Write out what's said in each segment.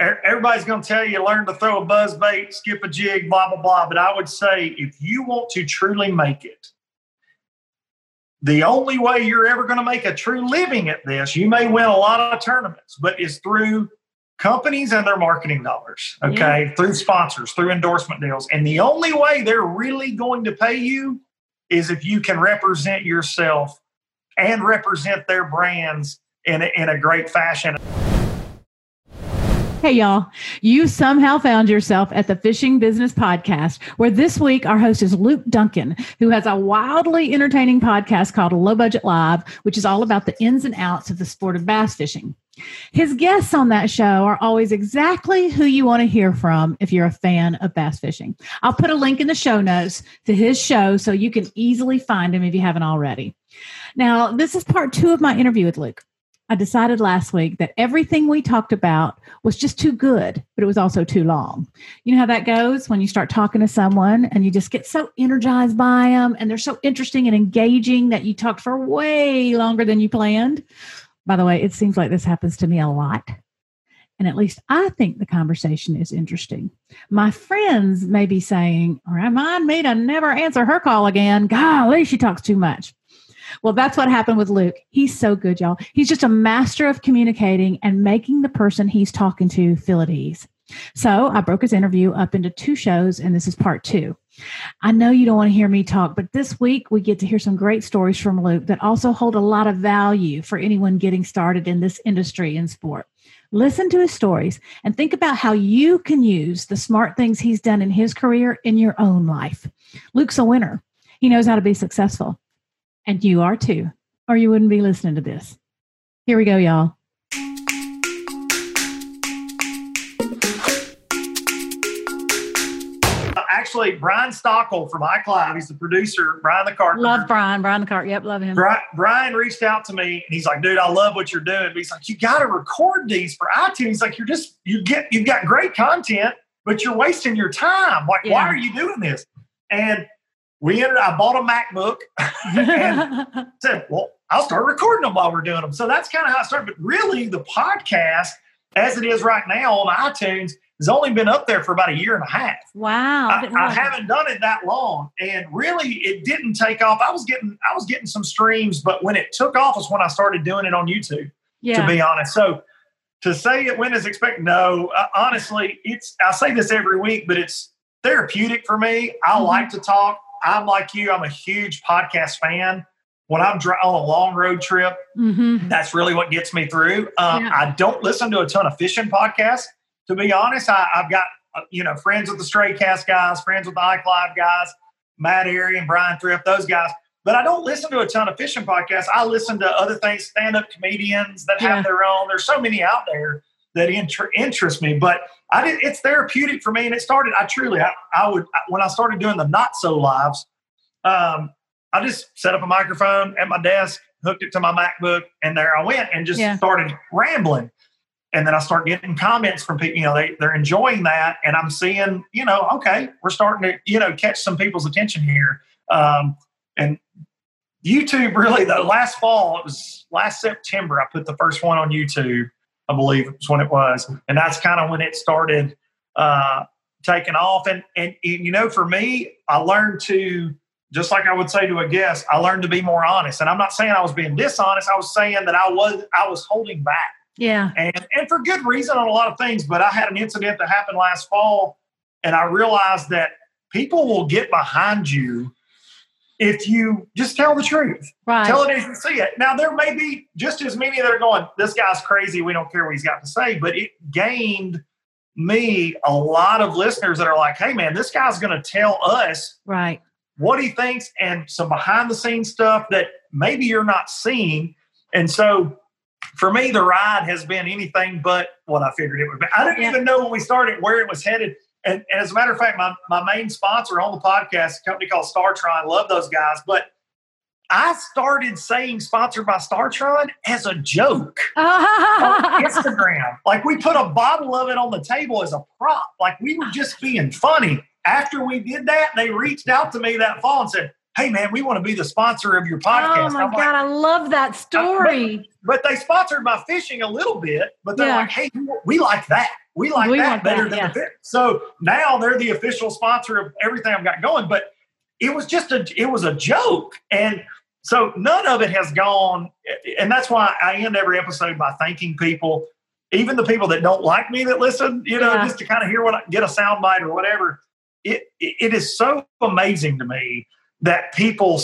everybody's going to tell you learn to throw a buzz bait, skip a jig, blah, blah, blah. But I would say if you want to truly make it, the only way you're ever going to make a true living at this, you may win a lot of tournaments, but is through companies and their marketing dollars, okay, yeah. through sponsors, through endorsement deals. And the only way they're really going to pay you is if you can represent yourself and represent their brands in a, in a great fashion. Hey, y'all. You somehow found yourself at the Fishing Business Podcast, where this week our host is Luke Dunkin, who has a wildly entertaining podcast called Low Budget Live, which is all about the ins and outs of the sport of bass fishing. His guests on that show are always exactly who you want to hear from if you're a fan of bass fishing. I'll put a link in the show notes to his show so you can easily find him if you haven't already. Now, this is part two of my interview with Luke. I decided last week that everything we talked about was just too good, but it was also too long. You know how that goes when you start talking to someone and you just get so energized by them and they're so interesting and engaging that you talked for way longer than you planned. By the way, it seems like this happens to me a lot. And at least I think the conversation is interesting. My friends may be saying, remind me to never answer her call again. Golly, she talks too much. Well, that's what happened with Luke. He's so good, y'all. He's just a master of communicating and making the person he's talking to feel at ease. So I broke his interview up into two shows, and this is part two. I know you don't want to hear me talk, but this week we get to hear some great stories from Luke that also hold a lot of value for anyone getting started in this industry in sport. Listen to his stories and think about how you can use the smart things he's done in his career in your own life. Luke's a winner. He knows how to be successful. And you are too, or you wouldn't be listening to this. Here we go, y'all. Actually, Brian Stockel from iCloud, he's the producer, Brian the Cart. Love Brian, Brian the Cart. Yep, love him. Brian, Brian reached out to me and he's like, dude, I love what you're doing. But he's like, you got to record these for iTunes. He's like, you're just, you get, you've got great content, but you're wasting your time. Like, yeah. why are you doing this? And we ended I bought a MacBook and said, well, I'll start recording them while we're doing them. So that's kind of how I started. But really, the podcast, as it is right now on iTunes, has only been up there for about a year and a half. Wow. I, I haven't done it that long. And really it didn't take off. I was getting I was getting some streams, but when it took off was when I started doing it on YouTube, yeah. to be honest. So to say it went as expected, no, uh, honestly, it's I say this every week, but it's therapeutic for me. I mm-hmm. like to talk. I'm like you, I'm a huge podcast fan. When I'm on a long road trip, mm-hmm. that's really what gets me through. Um, yeah. I don't listen to a ton of fishing podcasts. To be honest, I, have got, uh, you know, friends with the Stray Cast guys, friends with the iClive guys, Matt Arey and Brian Thrift, those guys. But I don't listen to a ton of fishing podcasts. I listen to other things, stand up comedians that yeah. have their own. There's so many out there that inter- interest me. But I did, it's therapeutic for me. And it started, I truly, I, I would, when I started doing the not so lives, um, I just set up a microphone at my desk, hooked it to my MacBook, and there I went and just yeah. started rambling. And then I start getting comments from people, you know, they, they're enjoying that. And I'm seeing, you know, okay, we're starting to, you know, catch some people's attention here. Um, and YouTube really, the last fall, it was last September, I put the first one on YouTube I believe was when it was, and that's kind of when it started uh, taking off. And, and you know, for me, I learned to just like I would say to a guest, I learned to be more honest. And I'm not saying I was being dishonest. I was saying that I was I was holding back. Yeah. And and for good reason on a lot of things. But I had an incident that happened last fall, and I realized that people will get behind you if you just tell the truth. Right. Tell it as you see it. Now, there may be just as many that are going, this guy's crazy. We don't care what he's got to say. But it gained me a lot of listeners that are like, hey, man, this guy's going to tell us right what he thinks and some behind the scenes stuff that maybe you're not seeing. And so for me, the ride has been anything but what I figured it would be. I didn't yeah. even know when we started where it was headed. And, and, as a matter of fact, my, my main sponsor on the podcast, a company called StarTron, love those guys. But I started saying sponsored by StarTron as a joke on Instagram. Like we put a bottle of it on the table as a prop. Like we were just being funny. After we did that, they reached out to me that fall and said, Hey man, we want to be the sponsor of your podcast. Oh my God, like, I love that story. But, but, they sponsored my fishing a little bit, but they're yeah. like, hey, we like that. We like we that better that, than yeah. the So now they're the official sponsor of everything I've got going. But it was just a it was a joke. And so none of it has gone. And that's why I end every episode by thanking people, even the people that don't like me that listen, you know, yeah. just to kind of hear what I get a sound bite or whatever. It it is so amazing to me that people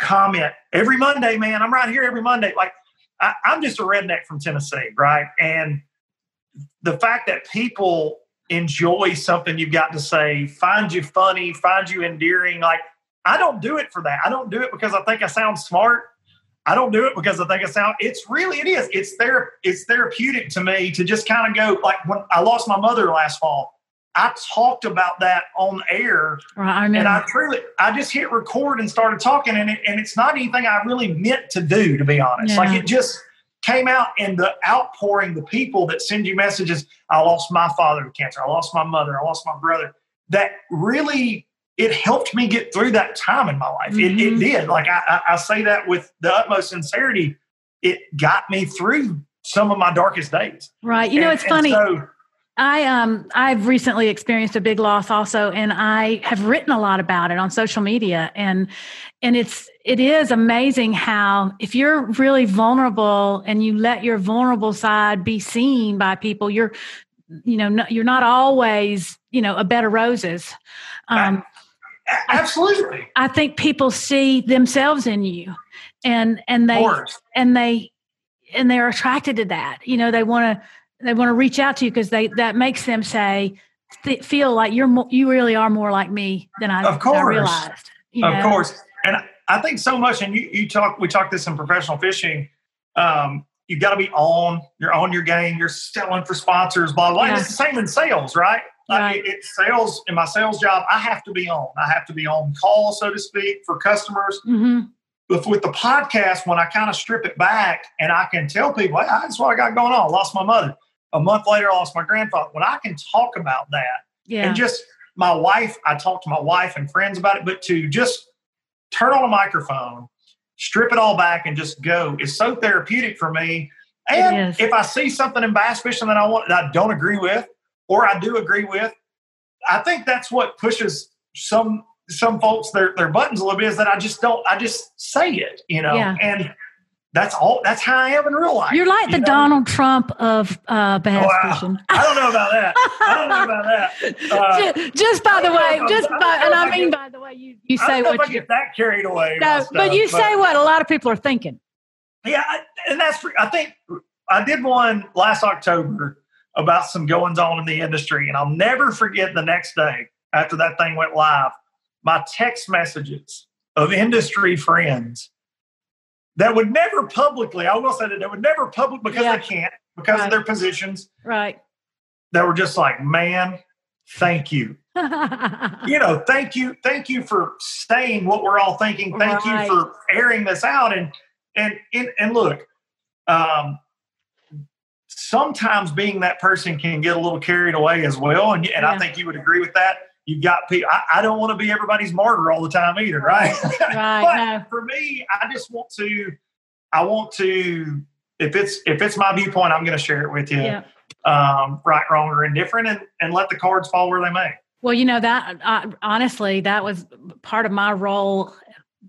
comment every Monday, man. I'm right here every Monday. Like I, I'm just a redneck from Tennessee, right? And the fact that people enjoy something you've got to say, find you funny, find you endearing, like I don't do it for that. I don't do it because I think I sound smart. I don't do it because I think I sound. It's really it is. It's there. It's therapeutic to me to just kind of go like when I lost my mother last fall. I talked about that on air, right, I and I truly, I just hit record and started talking, and it, and it's not anything I really meant to do, to be honest. Yeah. Like it just came out in the outpouring, the people that send you messages. I lost my father to cancer. I lost my mother. I lost my brother. That really it helped me get through that time in my life. Mm-hmm. It, it, mm-hmm. did. Like I, I, say that with the utmost sincerity. It got me through some of my darkest days. Right. You know, it's funny. So, I um I've recently experienced a big loss also and I have written a lot about it on social media. And and it's it is amazing how if you're really vulnerable and you let your vulnerable side be seen by people you're you know you're not always you know a bed of roses. Um absolutely I, I think people see themselves in you and and they and they and they're attracted to that. You know they want to they want to reach out to you because they that makes them say th- feel like you're mo- you really are more like me than I, of course. I realized. of know? course, and I think so much. And you you talk we talk this in professional fishing. Um, you got to be on. You're on your game. You're selling for sponsors. Blah blah. Yeah. it's the same in sales, right? Like right. it, it's sales in my sales job. I have to be on. I have to be on call, so to speak, for customers. Mm-hmm. But with the podcast, when I kind of strip it back and I can tell people, hey, that's what I got going on. I lost my mother a month later, I lost my grandfather. When I can talk about that, yeah. and just my wife, I talk to my wife and friends about it, but to just turn on a microphone, strip it all back, and just go is so therapeutic for me. And if I see something in bass fishing that I want that I don't agree with, or I do agree with, I think that's what pushes some some folks their their buttons a little bit is that I just don't I just say it, you know. Yeah. And that's all. That's how I am in real life. You're like the know? Donald Trump of uh, bass oh, fishing. I don't know about that. I don't know about that. Uh, just, just, by the way, just by, and I mean get, by the way, you, you say what you get that carried away. No, stuff, but you but, say what a lot of people are thinking. Yeah, I, and that's I think I did one last October about some goings on in the industry, and I'll never forget the next day after that thing went live, my text messages of industry friends that would never publicly, I will say that they would never public because yeah. they can't, because right. of their positions. Right. That were just like, man, thank you. you know, thank you, thank you for saying what we're all thinking. Thank right. you for airing this out. And and and, and look, um, sometimes being that person can get a little carried away as well. And, and yeah. I think you would agree with that you've got people. I, I, don't want to be everybody's martyr all the time either, right? Right. but no. for me, I just want to. I want to. If it's if it's my viewpoint, I'm going to share it with you. Yeah. Um, right, wrong, or indifferent, and and let the cards fall where they may. Well, you know that uh, honestly, that was part of my role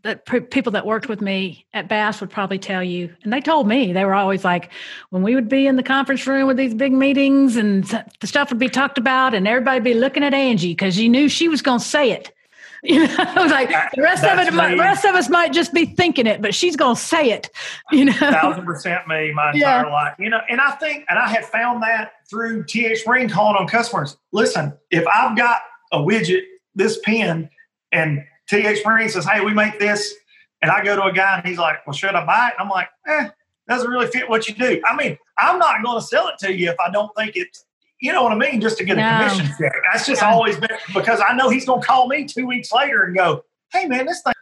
that people that worked with me at Bass would probably tell you, and they told me they were always like, when we would be in the conference room with these big meetings and the stuff would be talked about, and everybody be looking at Angie because you knew she was going to say it. You know, I was like the rest That's of it, the rest of us might just be thinking it, but she's going to say it. You know, thousand percent me my entire yeah. life. You know, and I think, and I have found that through TH Marine calling on customers. Listen, if I've got a widget, this pen, and TH Marine says, Hey, we make this. And I go to a guy and he's like, Well, should I buy it? I'm like, Eh, doesn't really fit what you do. I mean, I'm not going to sell it to you if I don't think it's, you know what I mean, just to get no. a commission check. That's just yeah. always been because I know he's going to call me two weeks later and go, Hey, man, this thing.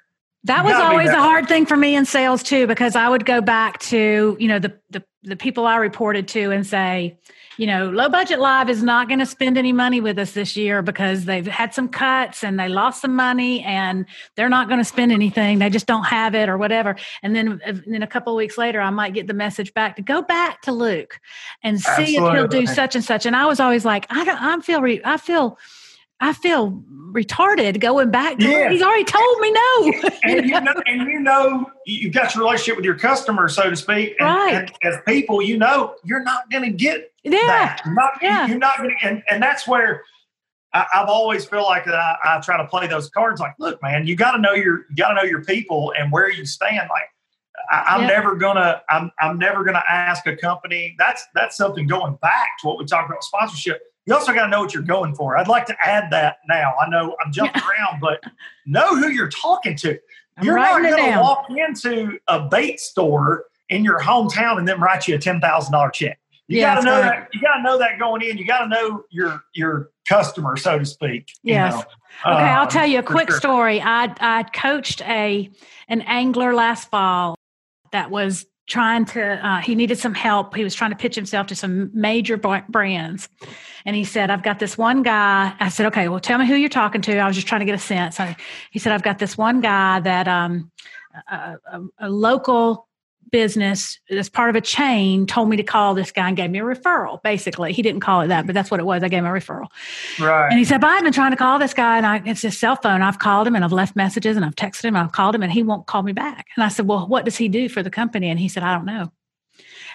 That was always a hard thing for me in sales too, because I would go back to, you know, the, the, the people I reported to and say, you know, low budget live is not going to spend any money with us this year because they've had some cuts and they lost some money and they're not going to spend anything. They just don't have it or whatever. And then, uh, then a couple of weeks later, I might get the message back to go back to Luke and see Absolutely. if he'll do such and such. And I was always like, I don't, I feel, re, I feel, I feel retarded going back to yeah. He's already told me no. and you know, and you know, you've got your relationship with your customer, so to speak. And, right. and as people, you know, you're not going to get yeah. that. You're not, yeah. You're not going to, and, and that's where I, have always feel like that. I, I, try to play those cards. Like, look, man, you got to know your, you got to know your people and where you stand. Like, I, am never gonna, I'm, I'm never gonna ask a company. That's that's something going back to what we talked about sponsorship you also got to know what you're going for. I'd like to add that now. I know I'm jumping around, but know who you're talking to. You're not going to walk into a bait store in your hometown and then write you a ten thousand dollar check. You yeah, got to know right. that. You got to know that going in. You got to know your your customer, so to speak. Yes. Know. Okay, um, I'll tell you a quick sure. story. I I coached a an angler last fall that was trying to uh, he needed some help. He was trying to pitch himself to some major brands. And he said i've got this one guy. I said okay well tell me who you're talking to. I was just trying to get a sense. I, he said i've got this one guy that um, a, a, a local business as part of a chain told me to call this guy and gave me a referral basically. He didn't call it that but that's what it was. I gave him a referral. Right. And he said but i've been trying to call this guy and I, it's his cell phone. I've called him and i've left messages and i've texted him and i've called him and he won't call me back. And i said well what does he do for the company? And he said i don't know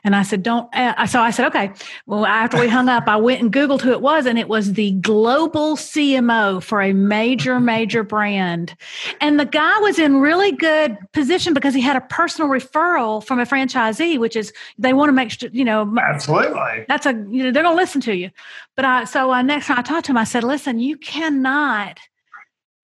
and I said, don't. Uh, so I said, okay. Well, after we hung up, I went and Googled who it was, and it was the global CMO for a major, major brand. And the guy was in really good position because he had a personal referral from a franchisee, which is they want to make sure, you know, absolutely. That's a, you know, they're going to listen to you. But I, so uh, next time I talked to him, I said, listen, you cannot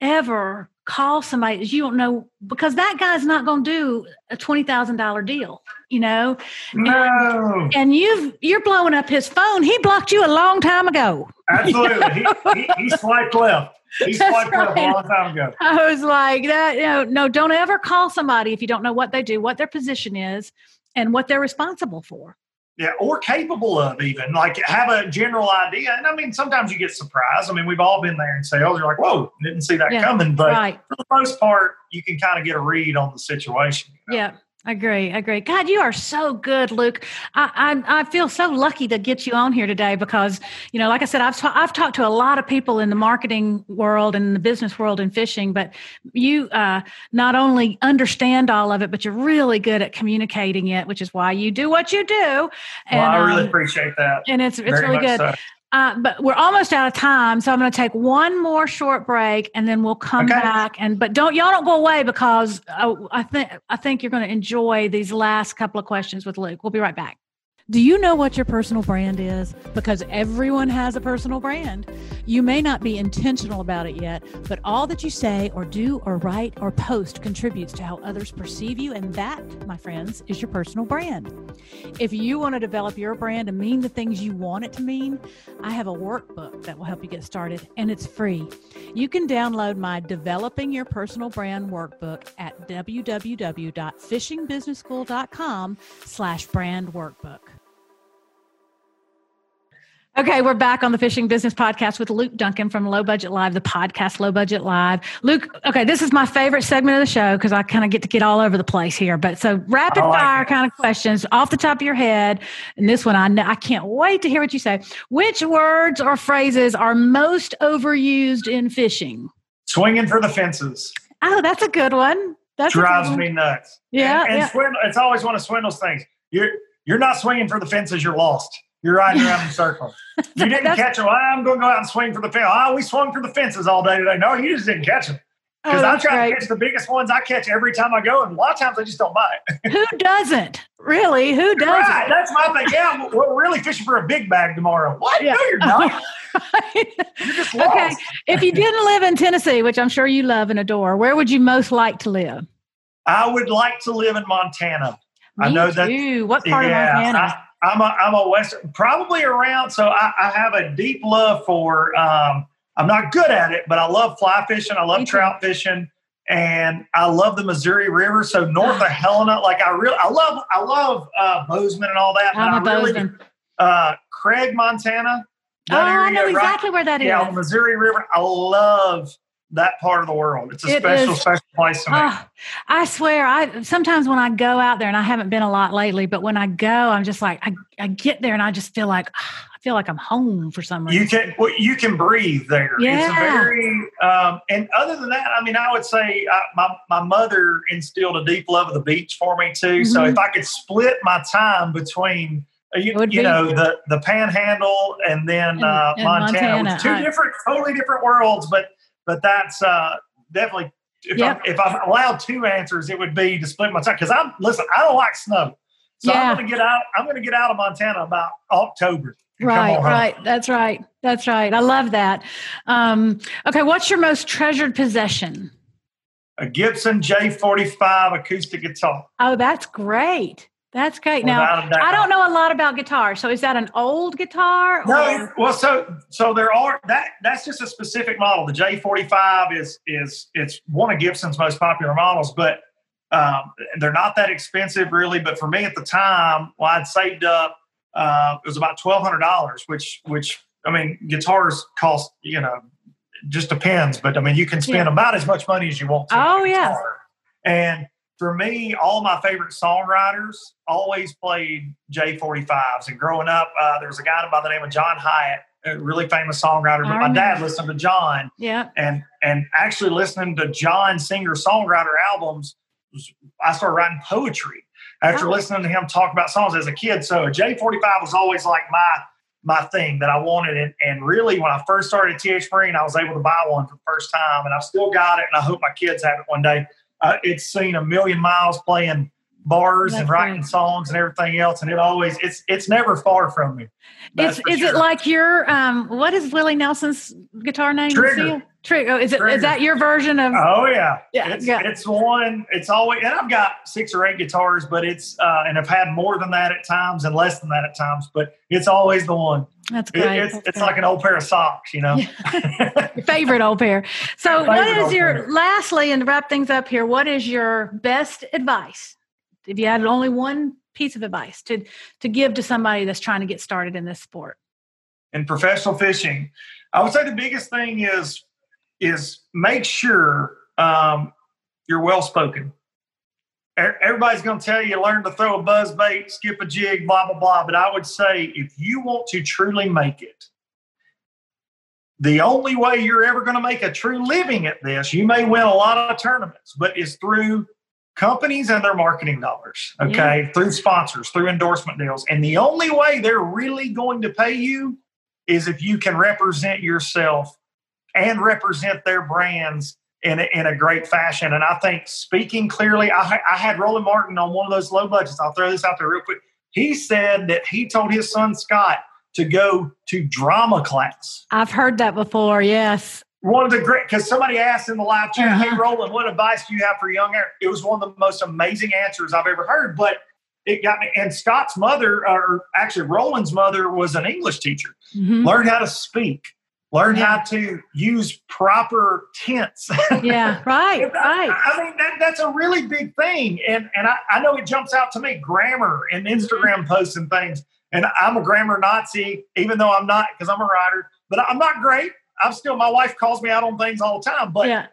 ever call somebody you don't know because that guy's not going to do a $20,000 deal you know? No. and, and you've you're blowing up his phone. He blocked you a long time ago. Absolutely. He, he, he swiped left. He swiped right. left a long time ago. I was like that you know no don't ever call somebody if you don't know what they do what their position is and what they're responsible for yeah, or capable of even like have a general idea. And I mean, sometimes you get surprised. I mean, we've all been there in sales. You're like, whoa, didn't see that yeah, coming. But right. for the most part, you can kind of get a read on the situation. You know? Yeah. Agree, agree. God, you are so good, Luke. I, I, I feel so lucky to get you on here today because you know, like I said, I've ta- I've talked to a lot of people in the marketing world and the business world in fishing, but you uh, not only understand all of it, but you're really good at communicating it, which is why you do what you do. And, well, I really um, appreciate that, and it's it's really good. So. Uh, but we're almost out of time, so I'm going to take one more short break, and then we'll come okay. back. And but don't y'all don't go away because I, I think I think you're going to enjoy these last couple of questions with Luke. We'll be right back. Do you know what your personal brand is? Because everyone has a personal brand. You may not be intentional about it yet, but all that you say or do or write or post contributes to how others perceive you. And that, my friends, is your personal brand. If you want to develop your brand and mean the things you want it to mean, I have a workbook that will help you get started and it's free. You can download my Developing Your Personal Brand workbook at www.fishingbusinessschool.com slash brand workbook. Okay, we're back on the Fishing Business Podcast with Luke Dunkin from Low Budget Live, the podcast Low Budget Live. Luke, okay, this is my favorite segment of the show because I kind of get to get all over the place here. But so rapid like fire it. kind of questions off the top of your head. And this one, I know, I can't wait to hear what you say. Which words or phrases are most overused in fishing? Swinging for the fences. Oh, that's a good one. That drives me nuts. Yeah, and, and yeah. Swindle, it's always one of Swindle's things. You're you're not swinging for the fences. You're lost. You're riding around in circles. You didn't catch them. I'm going to go out and swing for the fence. Oh, we swung for the fences all day today. No, you just didn't catch them. Because oh, I try right. to catch the biggest ones I catch every time I go, and a lot of times I just don't bite. Who doesn't? Really? Who doesn't? Right. That's my thing. Yeah, we're really fishing for a big bag tomorrow. What? Yeah. No, you're not. you're just lost. Okay. if you didn't live in Tennessee, which I'm sure you love and adore, where would you most like to live? I would like to live in Montana. Me I know too. that. What part yeah, of Montana? I, I'm a I'm a Western, probably around. So I, I have a deep love for. Um, I'm not good at it, but I love fly fishing. I love trout fishing, and I love the Missouri River. So north of Helena, like I really, I love, I love uh, Bozeman and all that. I'm a Bozeman. uh, Craig, Montana. Oh, I know exactly right, where that is. Yeah, Missouri River. I love that part of the world. It's a it special, is, special place to me. Oh, I swear, I sometimes when I go out there, and I haven't been a lot lately, but when I go, I'm just like, I, I get there and I just feel like, oh, I feel like I'm home for some reason. You can, well, you can breathe there. Yeah. It's a very, um, and other than that, I mean, I would say I, uh, my, my mother instilled a deep love of the beach for me too. Mm-hmm. So if I could split my time between, uh, you, you know, the, the panhandle and then uh, and, Montana, Montana. two different, totally different worlds, but but that's uh, definitely if yep. I'm if I'm allowed two answers, it would be to split my time because I'm listen. I don't like snow, so yeah. I'm going to get out. I'm going to get out of Montana about October. Right, right. That's right. That's right. I love that. Um, okay, what's your most treasured possession? A Gibson J45 acoustic guitar. Oh, that's great. That's great. Now, I don't know a lot about guitar. So, is that an old guitar? No. Well, so so there are that. That's just a specific model. The J45 is is it's one of Gibson's most popular models, but um, they're not that expensive, really. But for me at the time, well, I'd saved up. Uh, it was about twelve hundred dollars, which which I mean, guitars cost you know just depends, but I mean, you can spend yeah. about as much money as you want to. Oh yeah. And for me, all my favorite songwriters always played J45s. And growing up, uh, there was a guy by the name of John Hiatt, a really famous songwriter. But my dad listened to John. Yeah. And and actually listening to John singer songwriter albums, I started writing poetry after oh. listening to him talk about songs as a kid. So a J45 was always like my my thing that I wanted. And, and really, when I first started TH Marine, I was able to buy one for the first time, and I've still got it. And I hope my kids have it one day uh, it's seen a million miles playing bars That's and writing songs and everything else, and it always it's it's never far from me. It's, is sure. it like your um what is Willie Nelson's guitar name? Trigger. Trigger. Oh, is it Trigger. is that your version of? Oh yeah, yeah. It's, yeah. it's one. It's always and I've got six or eight guitars, but it's uh and I've had more than that at times and less than that at times, but it's always the one. That's great. It's That's it's great. like an old pair of socks, you know. your favorite old pair. So, what is your pair. lastly, and to wrap things up here? What is your best advice? If you had only one piece of advice to to give to somebody that's trying to get started in this sport, in professional fishing, I would say the biggest thing is is make sure um, you're well spoken everybody's going to tell you learn to throw a buzz bait, skip a jig, blah, blah, blah. But I would say if you want to truly make it, the only way you're ever going to make a true living at this, you may win a lot of tournaments, but is through companies and their marketing dollars, okay, yeah. through sponsors, through endorsement deals. And the only way they're really going to pay you is if you can represent yourself and represent their brands in a, in a great fashion. And I think speaking clearly, I, I had Roland Martin on one of those low budgets. I'll throw this out there real quick. He said that he told his son Scott to go to drama class. I've heard that before. Yes. One of the great, because somebody asked in the live chat, uh-huh. "Hey Roland, what advice do you have for young?" It was one of the most amazing answers I've ever heard. But it got me. And Scott's mother, or actually Roland's mother, was an English teacher. Mm-hmm. Learned how to speak learn yeah. how to use proper tense. yeah, right, right. I mean, that, that's a really big thing. And, and I, I know it jumps out to me grammar and mm-hmm. Instagram posts and things. And I'm a grammar Nazi, even though I'm not, because I'm a writer, but I'm not great. I'm still, my wife calls me out on things all the time. But yeah.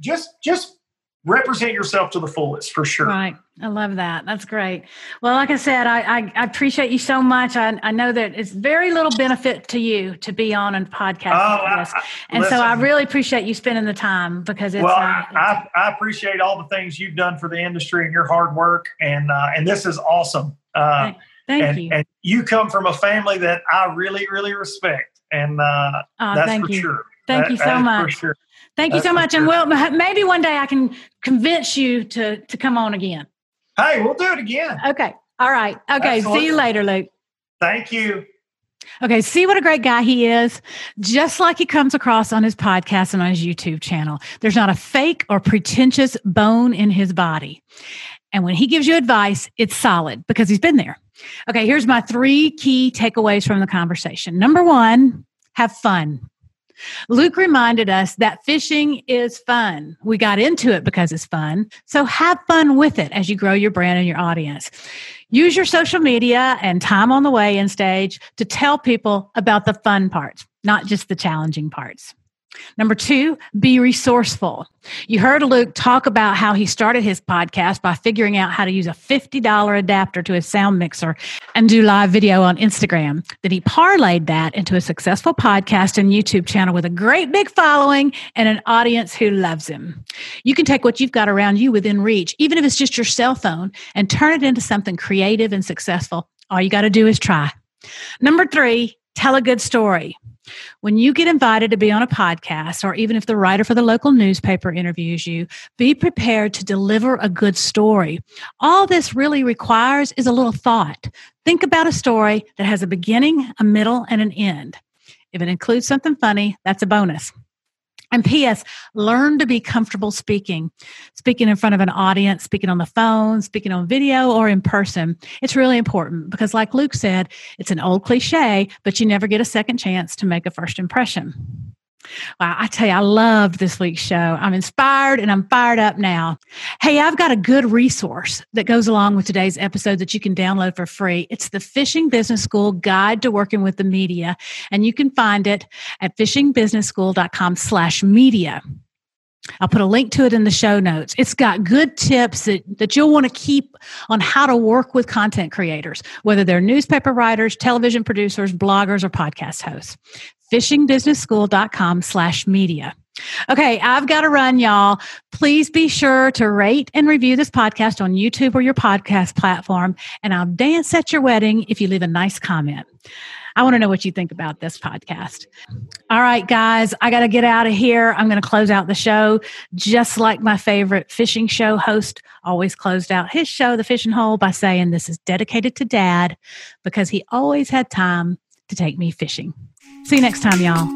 just, just represent yourself to the fullest for sure. Right. I love that. That's great. Well, like I said, I, I, I appreciate you so much. I, I know that it's very little benefit to you to be on a podcast oh, like this. and listen, so I really appreciate you spending the time because it's. Well, uh, I, I, appreciate all the things you've done for the industry and your hard work. And, uh, and this is awesome. Uh, thank, and, you. And you come from a family that I really, really respect. And uh, oh, that's for you. sure. Thank that, you so much. Sure. Thank you so much. Sure. And well, maybe one day I can convince you to to come on again. Hey, we'll do it again. Okay. All right. Okay. Absolutely. See you later, Luke. Thank you. Okay, see what a great guy he is, just like he comes across on his podcast and on his YouTube channel. There's not a fake or pretentious bone in his body. And when he gives you advice, it's solid because he's been there. Okay, here's my three key takeaways from the conversation. Number one, have fun. Luke reminded us that fishing is fun. We got into it because it's fun. So have fun with it as you grow your brand and your audience. Use your social media and time on the way in stage to tell people about the fun parts, not just the challenging parts. Number two, be resourceful. You heard Luke talk about how he started his podcast by figuring out how to use a $50 adapter to his sound mixer and do live video on Instagram. Then he parlayed that into a successful podcast and YouTube channel with a great big following and an audience who loves him. You can take what you've got around you within reach, even if it's just your cell phone, and turn it into something creative and successful. All you got to do is try. Number three, tell a good story. When you get invited to be on a podcast, or even if the writer for the local newspaper interviews you, be prepared to deliver a good story. All this really requires is a little thought. Think about a story that has a beginning, a middle, and an end. If it includes something funny, that's a bonus. And P.S., learn to be comfortable speaking, speaking in front of an audience, speaking on the phone, speaking on video or in person. It's really important because, like Luke said, it's an old cliche, but you never get a second chance to make a first impression. Wow, I tell you, I loved this week's show. I'm inspired and I'm fired up now. Hey, I've got a good resource that goes along with today's episode that you can download for free. It's the Fishing Business School Guide to Working with the Media, and you can find it at fishingbusinessschool.com slash media. I'll put a link to it in the show notes. It's got good tips that, that you'll want to keep on how to work with content creators, whether they're newspaper writers, television producers, bloggers, or podcast hosts fishingbusinessschool.com slash media. Okay, I've got to run, y'all. Please be sure to rate and review this podcast on YouTube or your podcast platform, and I'll dance at your wedding if you leave a nice comment. I want to know what you think about this podcast. All right, guys, I got to get out of here. I'm going to close out the show just like my favorite fishing show host always closed out his show, The Fishing Hole, by saying, This is dedicated to dad because he always had time to take me fishing. See you next time, y'all.